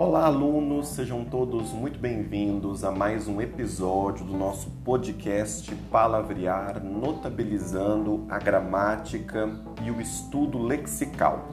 Olá, alunos, sejam todos muito bem-vindos a mais um episódio do nosso podcast Palavrear, notabilizando a gramática e o estudo lexical.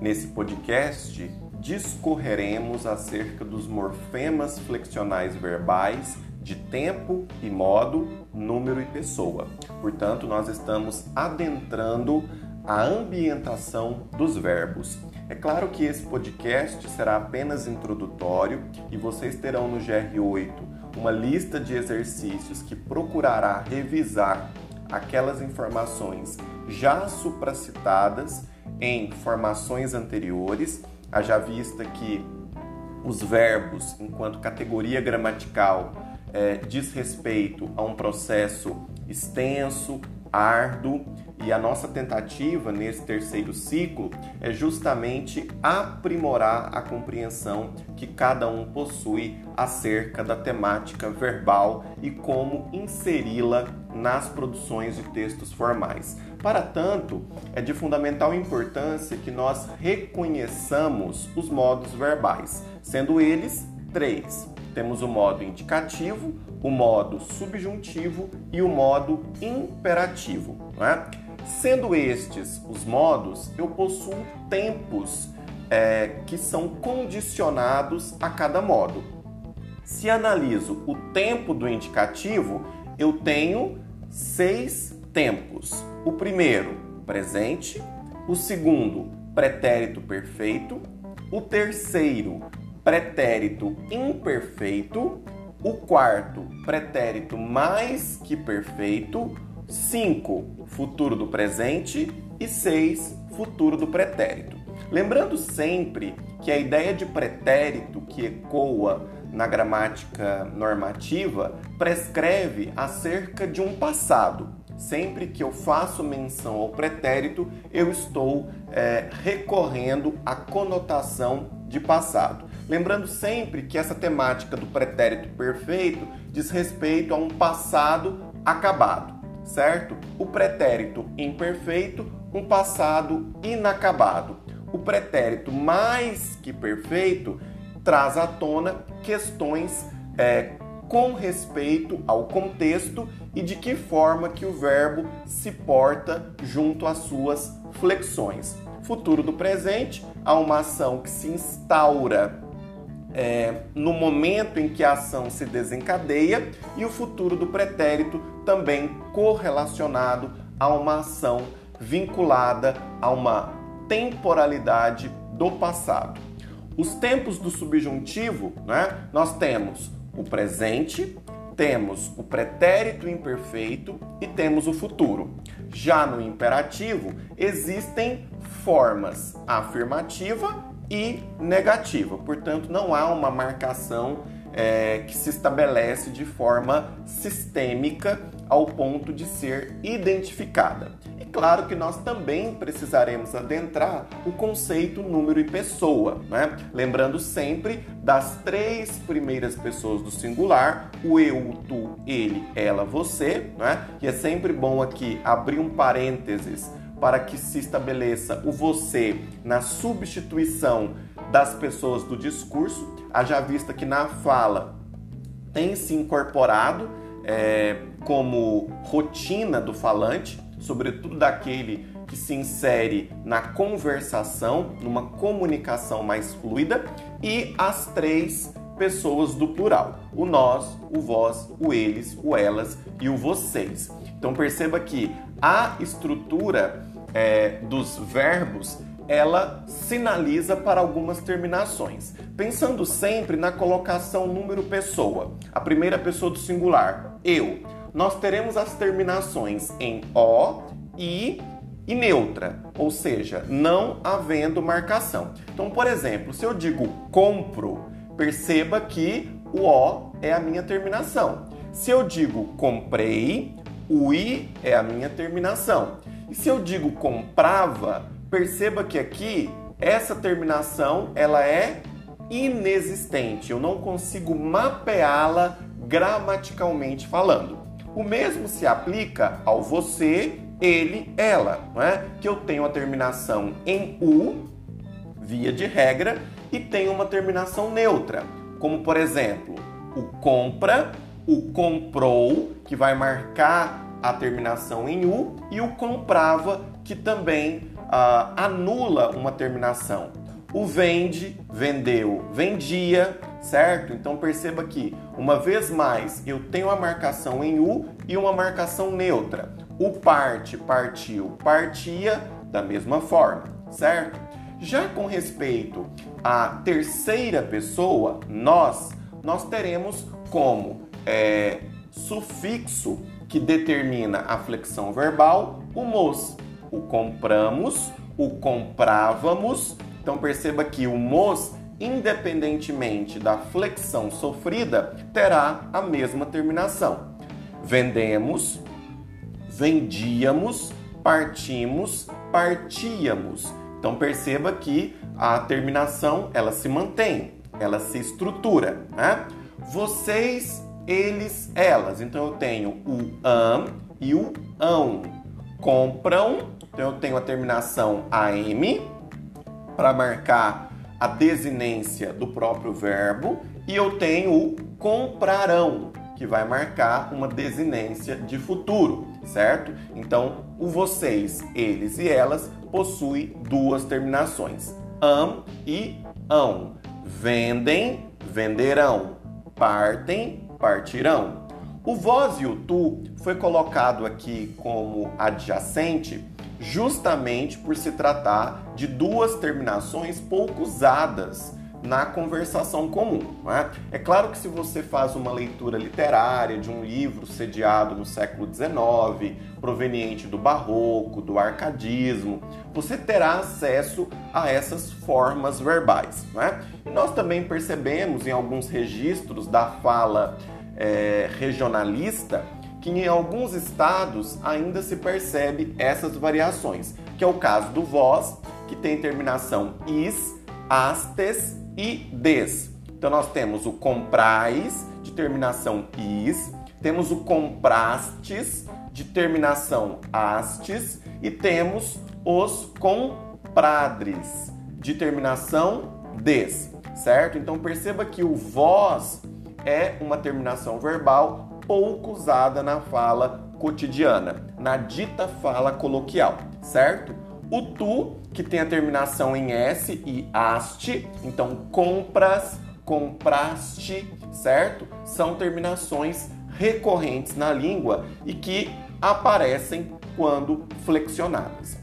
Nesse podcast, discorreremos acerca dos morfemas flexionais verbais de tempo e modo, número e pessoa. Portanto, nós estamos adentrando a ambientação dos verbos. É claro que esse podcast será apenas introdutório e vocês terão no GR8 uma lista de exercícios que procurará revisar aquelas informações já supracitadas em formações anteriores, haja vista que os verbos, enquanto categoria gramatical, é, diz respeito a um processo extenso, árduo e a nossa tentativa nesse terceiro ciclo é justamente aprimorar a compreensão que cada um possui acerca da temática verbal e como inseri-la nas produções de textos formais. Para tanto, é de fundamental importância que nós reconheçamos os modos verbais, sendo eles três. Temos o modo indicativo, o modo subjuntivo e o modo imperativo. Não é? Sendo estes os modos, eu possuo tempos é, que são condicionados a cada modo. Se analiso o tempo do indicativo, eu tenho seis tempos. O primeiro, presente. O segundo, pretérito perfeito. O terceiro, pretérito imperfeito. O quarto, pretérito mais que perfeito. 5, futuro do presente. E 6, futuro do pretérito. Lembrando sempre que a ideia de pretérito que ecoa na gramática normativa prescreve acerca de um passado. Sempre que eu faço menção ao pretérito, eu estou é, recorrendo à conotação de passado. Lembrando sempre que essa temática do pretérito perfeito diz respeito a um passado acabado, certo? O pretérito imperfeito, um passado inacabado. O pretérito mais que perfeito traz à tona questões é, com respeito ao contexto e de que forma que o verbo se porta junto às suas flexões. Futuro do presente, há uma ação que se instaura é, no momento em que a ação se desencadeia e o futuro do pretérito também correlacionado a uma ação vinculada a uma temporalidade do passado. Os tempos do subjuntivo, né? Nós temos o presente, temos o pretérito imperfeito e temos o futuro. Já no imperativo, existem formas afirmativa e negativa. Portanto, não há uma marcação é, que se estabelece de forma sistêmica ao ponto de ser identificada. E claro que nós também precisaremos adentrar o conceito número e pessoa, né? lembrando sempre das três primeiras pessoas do singular, o eu, tu, ele, ela, você, né? e é sempre bom aqui abrir um parênteses para que se estabeleça o você na substituição das pessoas do discurso, haja vista que na fala tem se incorporado é, como rotina do falante, sobretudo daquele que se insere na conversação, numa comunicação mais fluida, e as três pessoas do plural: o nós, o vós, o eles, o elas e o vocês. Então perceba que a estrutura é, dos verbos ela sinaliza para algumas terminações, pensando sempre na colocação número pessoa, a primeira pessoa do singular, eu. Nós teremos as terminações em o, i e neutra, ou seja, não havendo marcação. Então, por exemplo, se eu digo compro, perceba que o o é a minha terminação. Se eu digo comprei, o i é a minha terminação. E se eu digo comprava, perceba que aqui essa terminação ela é inexistente. Eu não consigo mapeá-la gramaticalmente falando. O mesmo se aplica ao você, ele, ela, não é? Que eu tenho a terminação em u, via de regra, e tem uma terminação neutra, como por exemplo, o compra, o comprou, que vai marcar a terminação em U, e o comprava, que também uh, anula uma terminação. O vende, vendeu, vendia, certo? Então perceba que, uma vez mais, eu tenho a marcação em U e uma marcação neutra. O parte, partiu, partia, da mesma forma, certo? Já com respeito à terceira pessoa, nós, nós teremos como é, sufixo que determina a flexão verbal o mos. O compramos, o comprávamos. Então perceba que o mos, independentemente da flexão sofrida, terá a mesma terminação. Vendemos, vendíamos, partimos, partíamos. Então perceba que a terminação ela se mantém, ela se estrutura, né? Vocês, eles, elas. Então eu tenho o am e o ão. Compram, então eu tenho a terminação am para marcar a desinência do próprio verbo e eu tenho o comprarão, que vai marcar uma desinência de futuro, certo? Então, o vocês, eles e elas possui duas terminações: am e ão. Vendem, venderão. Partem, partirão. O vós e o tu foi colocado aqui como adjacente justamente por se tratar de duas terminações pouco usadas na conversação comum. É? é? claro que se você faz uma leitura literária de um livro sediado no século XIX, proveniente do barroco, do arcadismo, você terá acesso a essas formas verbais. É? E nós também percebemos em alguns registros da fala é, regionalista que em alguns estados ainda se percebe essas variações, que é o caso do vós, que tem terminação is, astes e des. Então nós temos o comprais de terminação is, temos o comprastes de terminação astes e temos os compradres de terminação des, certo? Então perceba que o vós é uma terminação verbal pouco usada na fala cotidiana, na dita fala coloquial, certo? O tu, que tem a terminação em S e aste, então compras, compraste, certo? São terminações recorrentes na língua e que aparecem quando flexionadas.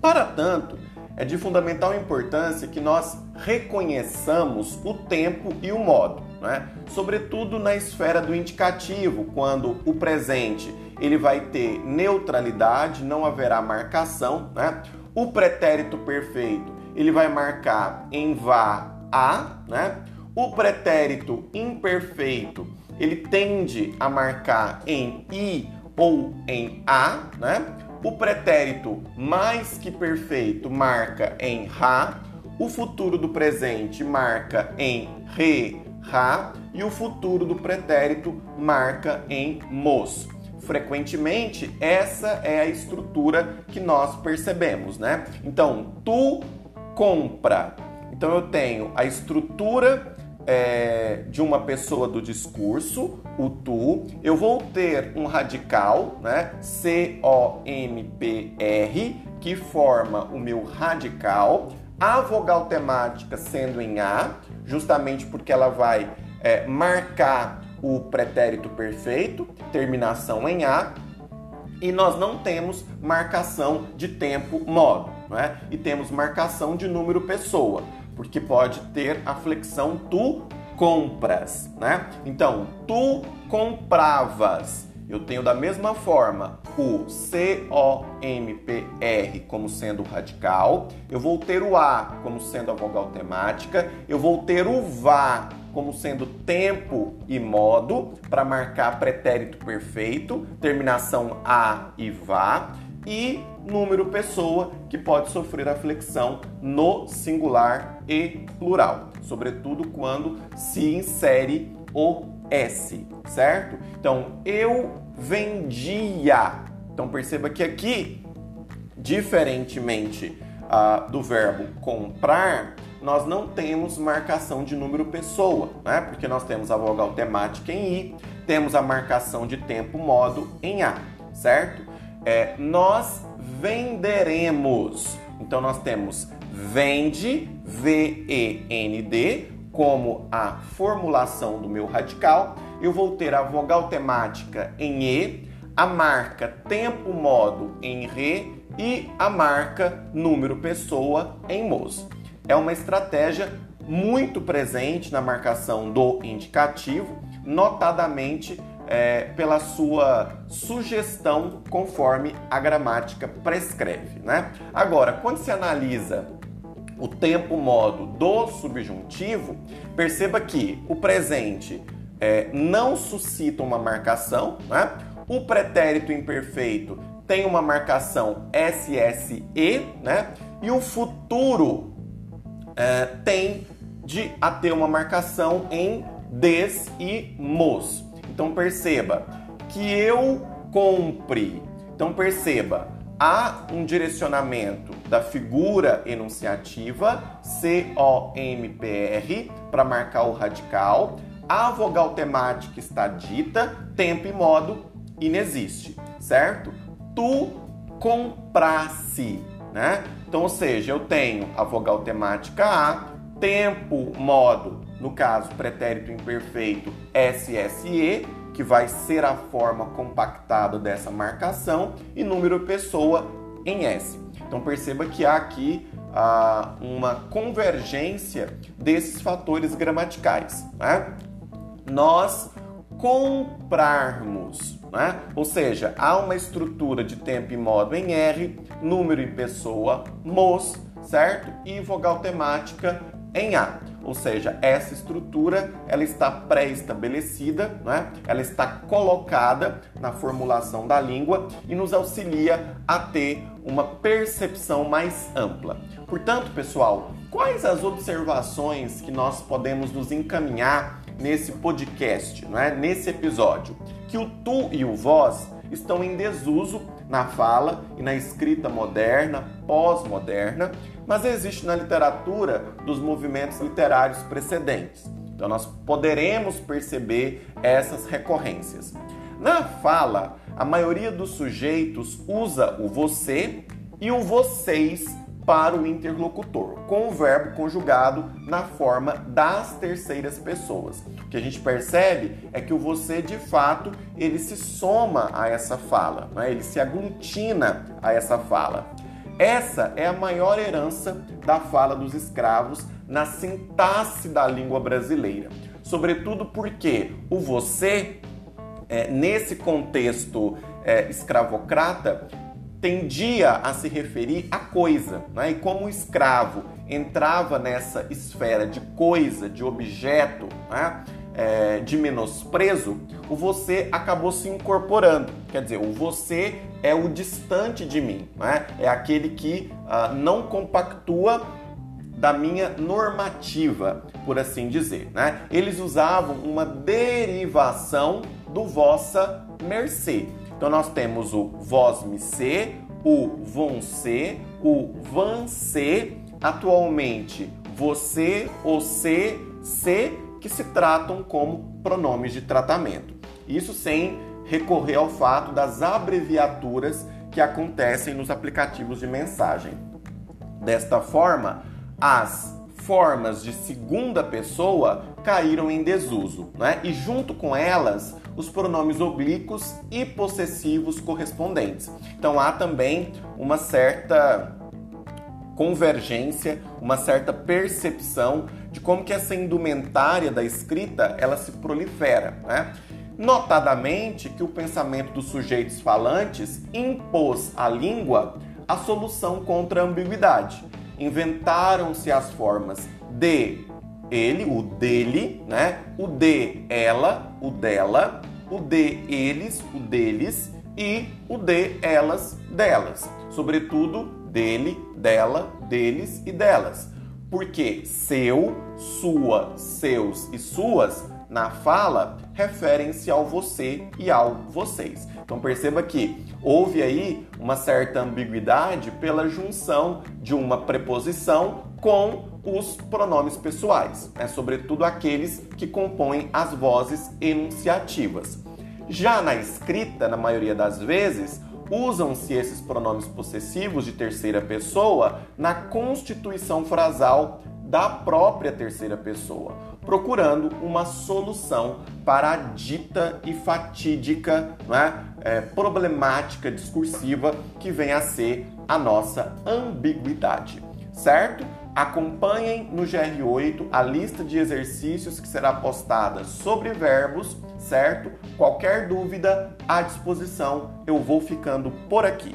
Para tanto, é de fundamental importância que nós reconheçamos o tempo e o modo, né? sobretudo na esfera do indicativo, quando o presente ele vai ter neutralidade, não haverá marcação. Né? O pretérito perfeito ele vai marcar em vá a, né? O pretérito imperfeito ele tende a marcar em i ou em a, né? O pretérito mais que perfeito marca em ra, o futuro do presente marca em re, ra e o futuro do pretérito marca em mos. Frequentemente, essa é a estrutura que nós percebemos, né? Então, tu compra. Então, eu tenho a estrutura é, de uma pessoa do discurso, o tu, eu vou ter um radical, né? C-O-M-P-R, que forma o meu radical, a vogal temática sendo em A, justamente porque ela vai é, marcar o pretérito perfeito, terminação em A, e nós não temos marcação de tempo modo, né? E temos marcação de número pessoa porque pode ter a flexão tu compras, né? Então, tu compravas. Eu tenho da mesma forma o C-O-M-P-R como sendo o radical, eu vou ter o A como sendo a vogal temática, eu vou ter o VA como sendo tempo e modo para marcar pretérito perfeito, terminação A e VA, e número pessoa que pode sofrer a flexão no singular e plural, sobretudo quando se insere o S, certo? Então, eu vendia. Então, perceba que aqui, diferentemente ah, do verbo comprar, nós não temos marcação de número pessoa, né? Porque nós temos a vogal temática em i, temos a marcação de tempo modo em a, certo? É, nós venderemos. Então nós temos vende, V-E-N-D, como a formulação do meu radical. Eu vou ter a vogal temática em E, a marca tempo modo em Re e a marca número pessoa em MOS. É uma estratégia muito presente na marcação do indicativo, notadamente é, pela sua sugestão conforme a gramática prescreve. Né? Agora, quando se analisa o tempo modo do subjuntivo, perceba que o presente é, não suscita uma marcação, né? o pretérito imperfeito tem uma marcação SSE, né? e o futuro é, tem de a ter uma marcação em des e mos. Então perceba que eu compre. Então perceba, há um direcionamento da figura enunciativa C-O-M-P-R para marcar o radical. A vogal temática está dita, tempo e modo inexiste, certo? Tu comprasse, né? Então, ou seja, eu tenho a vogal temática A, tempo, modo, no caso, pretérito imperfeito SSE, que vai ser a forma compactada dessa marcação, e número pessoa em S. Então perceba que há aqui ah, uma convergência desses fatores gramaticais. Né? Nós comprarmos, né? ou seja, há uma estrutura de tempo e modo em R, número em pessoa, mos, certo? E vogal temática em A. Ou seja, essa estrutura ela está pré-estabelecida, né? ela está colocada na formulação da língua e nos auxilia a ter uma percepção mais ampla. Portanto, pessoal, quais as observações que nós podemos nos encaminhar nesse podcast, né? nesse episódio? Que o tu e o vós estão em desuso na fala e na escrita moderna, pós-moderna, mas existe na literatura dos movimentos literários precedentes. Então nós poderemos perceber essas recorrências. Na fala, a maioria dos sujeitos usa o você e o vocês para o interlocutor, com o verbo conjugado na forma das terceiras pessoas. O que a gente percebe é que o você, de fato, ele se soma a essa fala, né? ele se aglutina a essa fala. Essa é a maior herança da fala dos escravos na sintaxe da língua brasileira. Sobretudo porque o você, é, nesse contexto é, escravocrata, tendia a se referir a coisa, né? e como o escravo entrava nessa esfera de coisa, de objeto, né? É, de menosprezo, o você acabou se incorporando. Quer dizer, o você é o distante de mim, né? é aquele que uh, não compactua da minha normativa, por assim dizer. Né? Eles usavam uma derivação do vossa mercê. Então nós temos o vós me ser, o vão ser, o van ser, atualmente você, se, se, que se tratam como pronomes de tratamento. Isso sem recorrer ao fato das abreviaturas que acontecem nos aplicativos de mensagem. Desta forma, as formas de segunda pessoa caíram em desuso, né? e junto com elas os pronomes oblíquos e possessivos correspondentes. Então há também uma certa convergência, uma certa percepção de como que essa indumentária da escrita ela se prolifera, né? Notadamente que o pensamento dos sujeitos falantes impôs à língua a solução contra a ambiguidade. Inventaram-se as formas de ele, o dele, né? O de ela, o dela, o de eles, o deles e o de elas, delas. Sobretudo dele, dela, deles e delas. Porque seu, sua, seus e suas na fala referem-se ao você e ao vocês. Então perceba que houve aí uma certa ambiguidade pela junção de uma preposição com os pronomes pessoais, né? sobretudo aqueles que compõem as vozes enunciativas. Já na escrita, na maioria das vezes, usam-se esses pronomes possessivos de terceira pessoa na constituição frasal da própria terceira pessoa, procurando uma solução para a dita e fatídica né, é, problemática discursiva que vem a ser a nossa ambiguidade, certo? Acompanhem no GR8 a lista de exercícios que será postada sobre verbos, certo? Qualquer dúvida à disposição, eu vou ficando por aqui.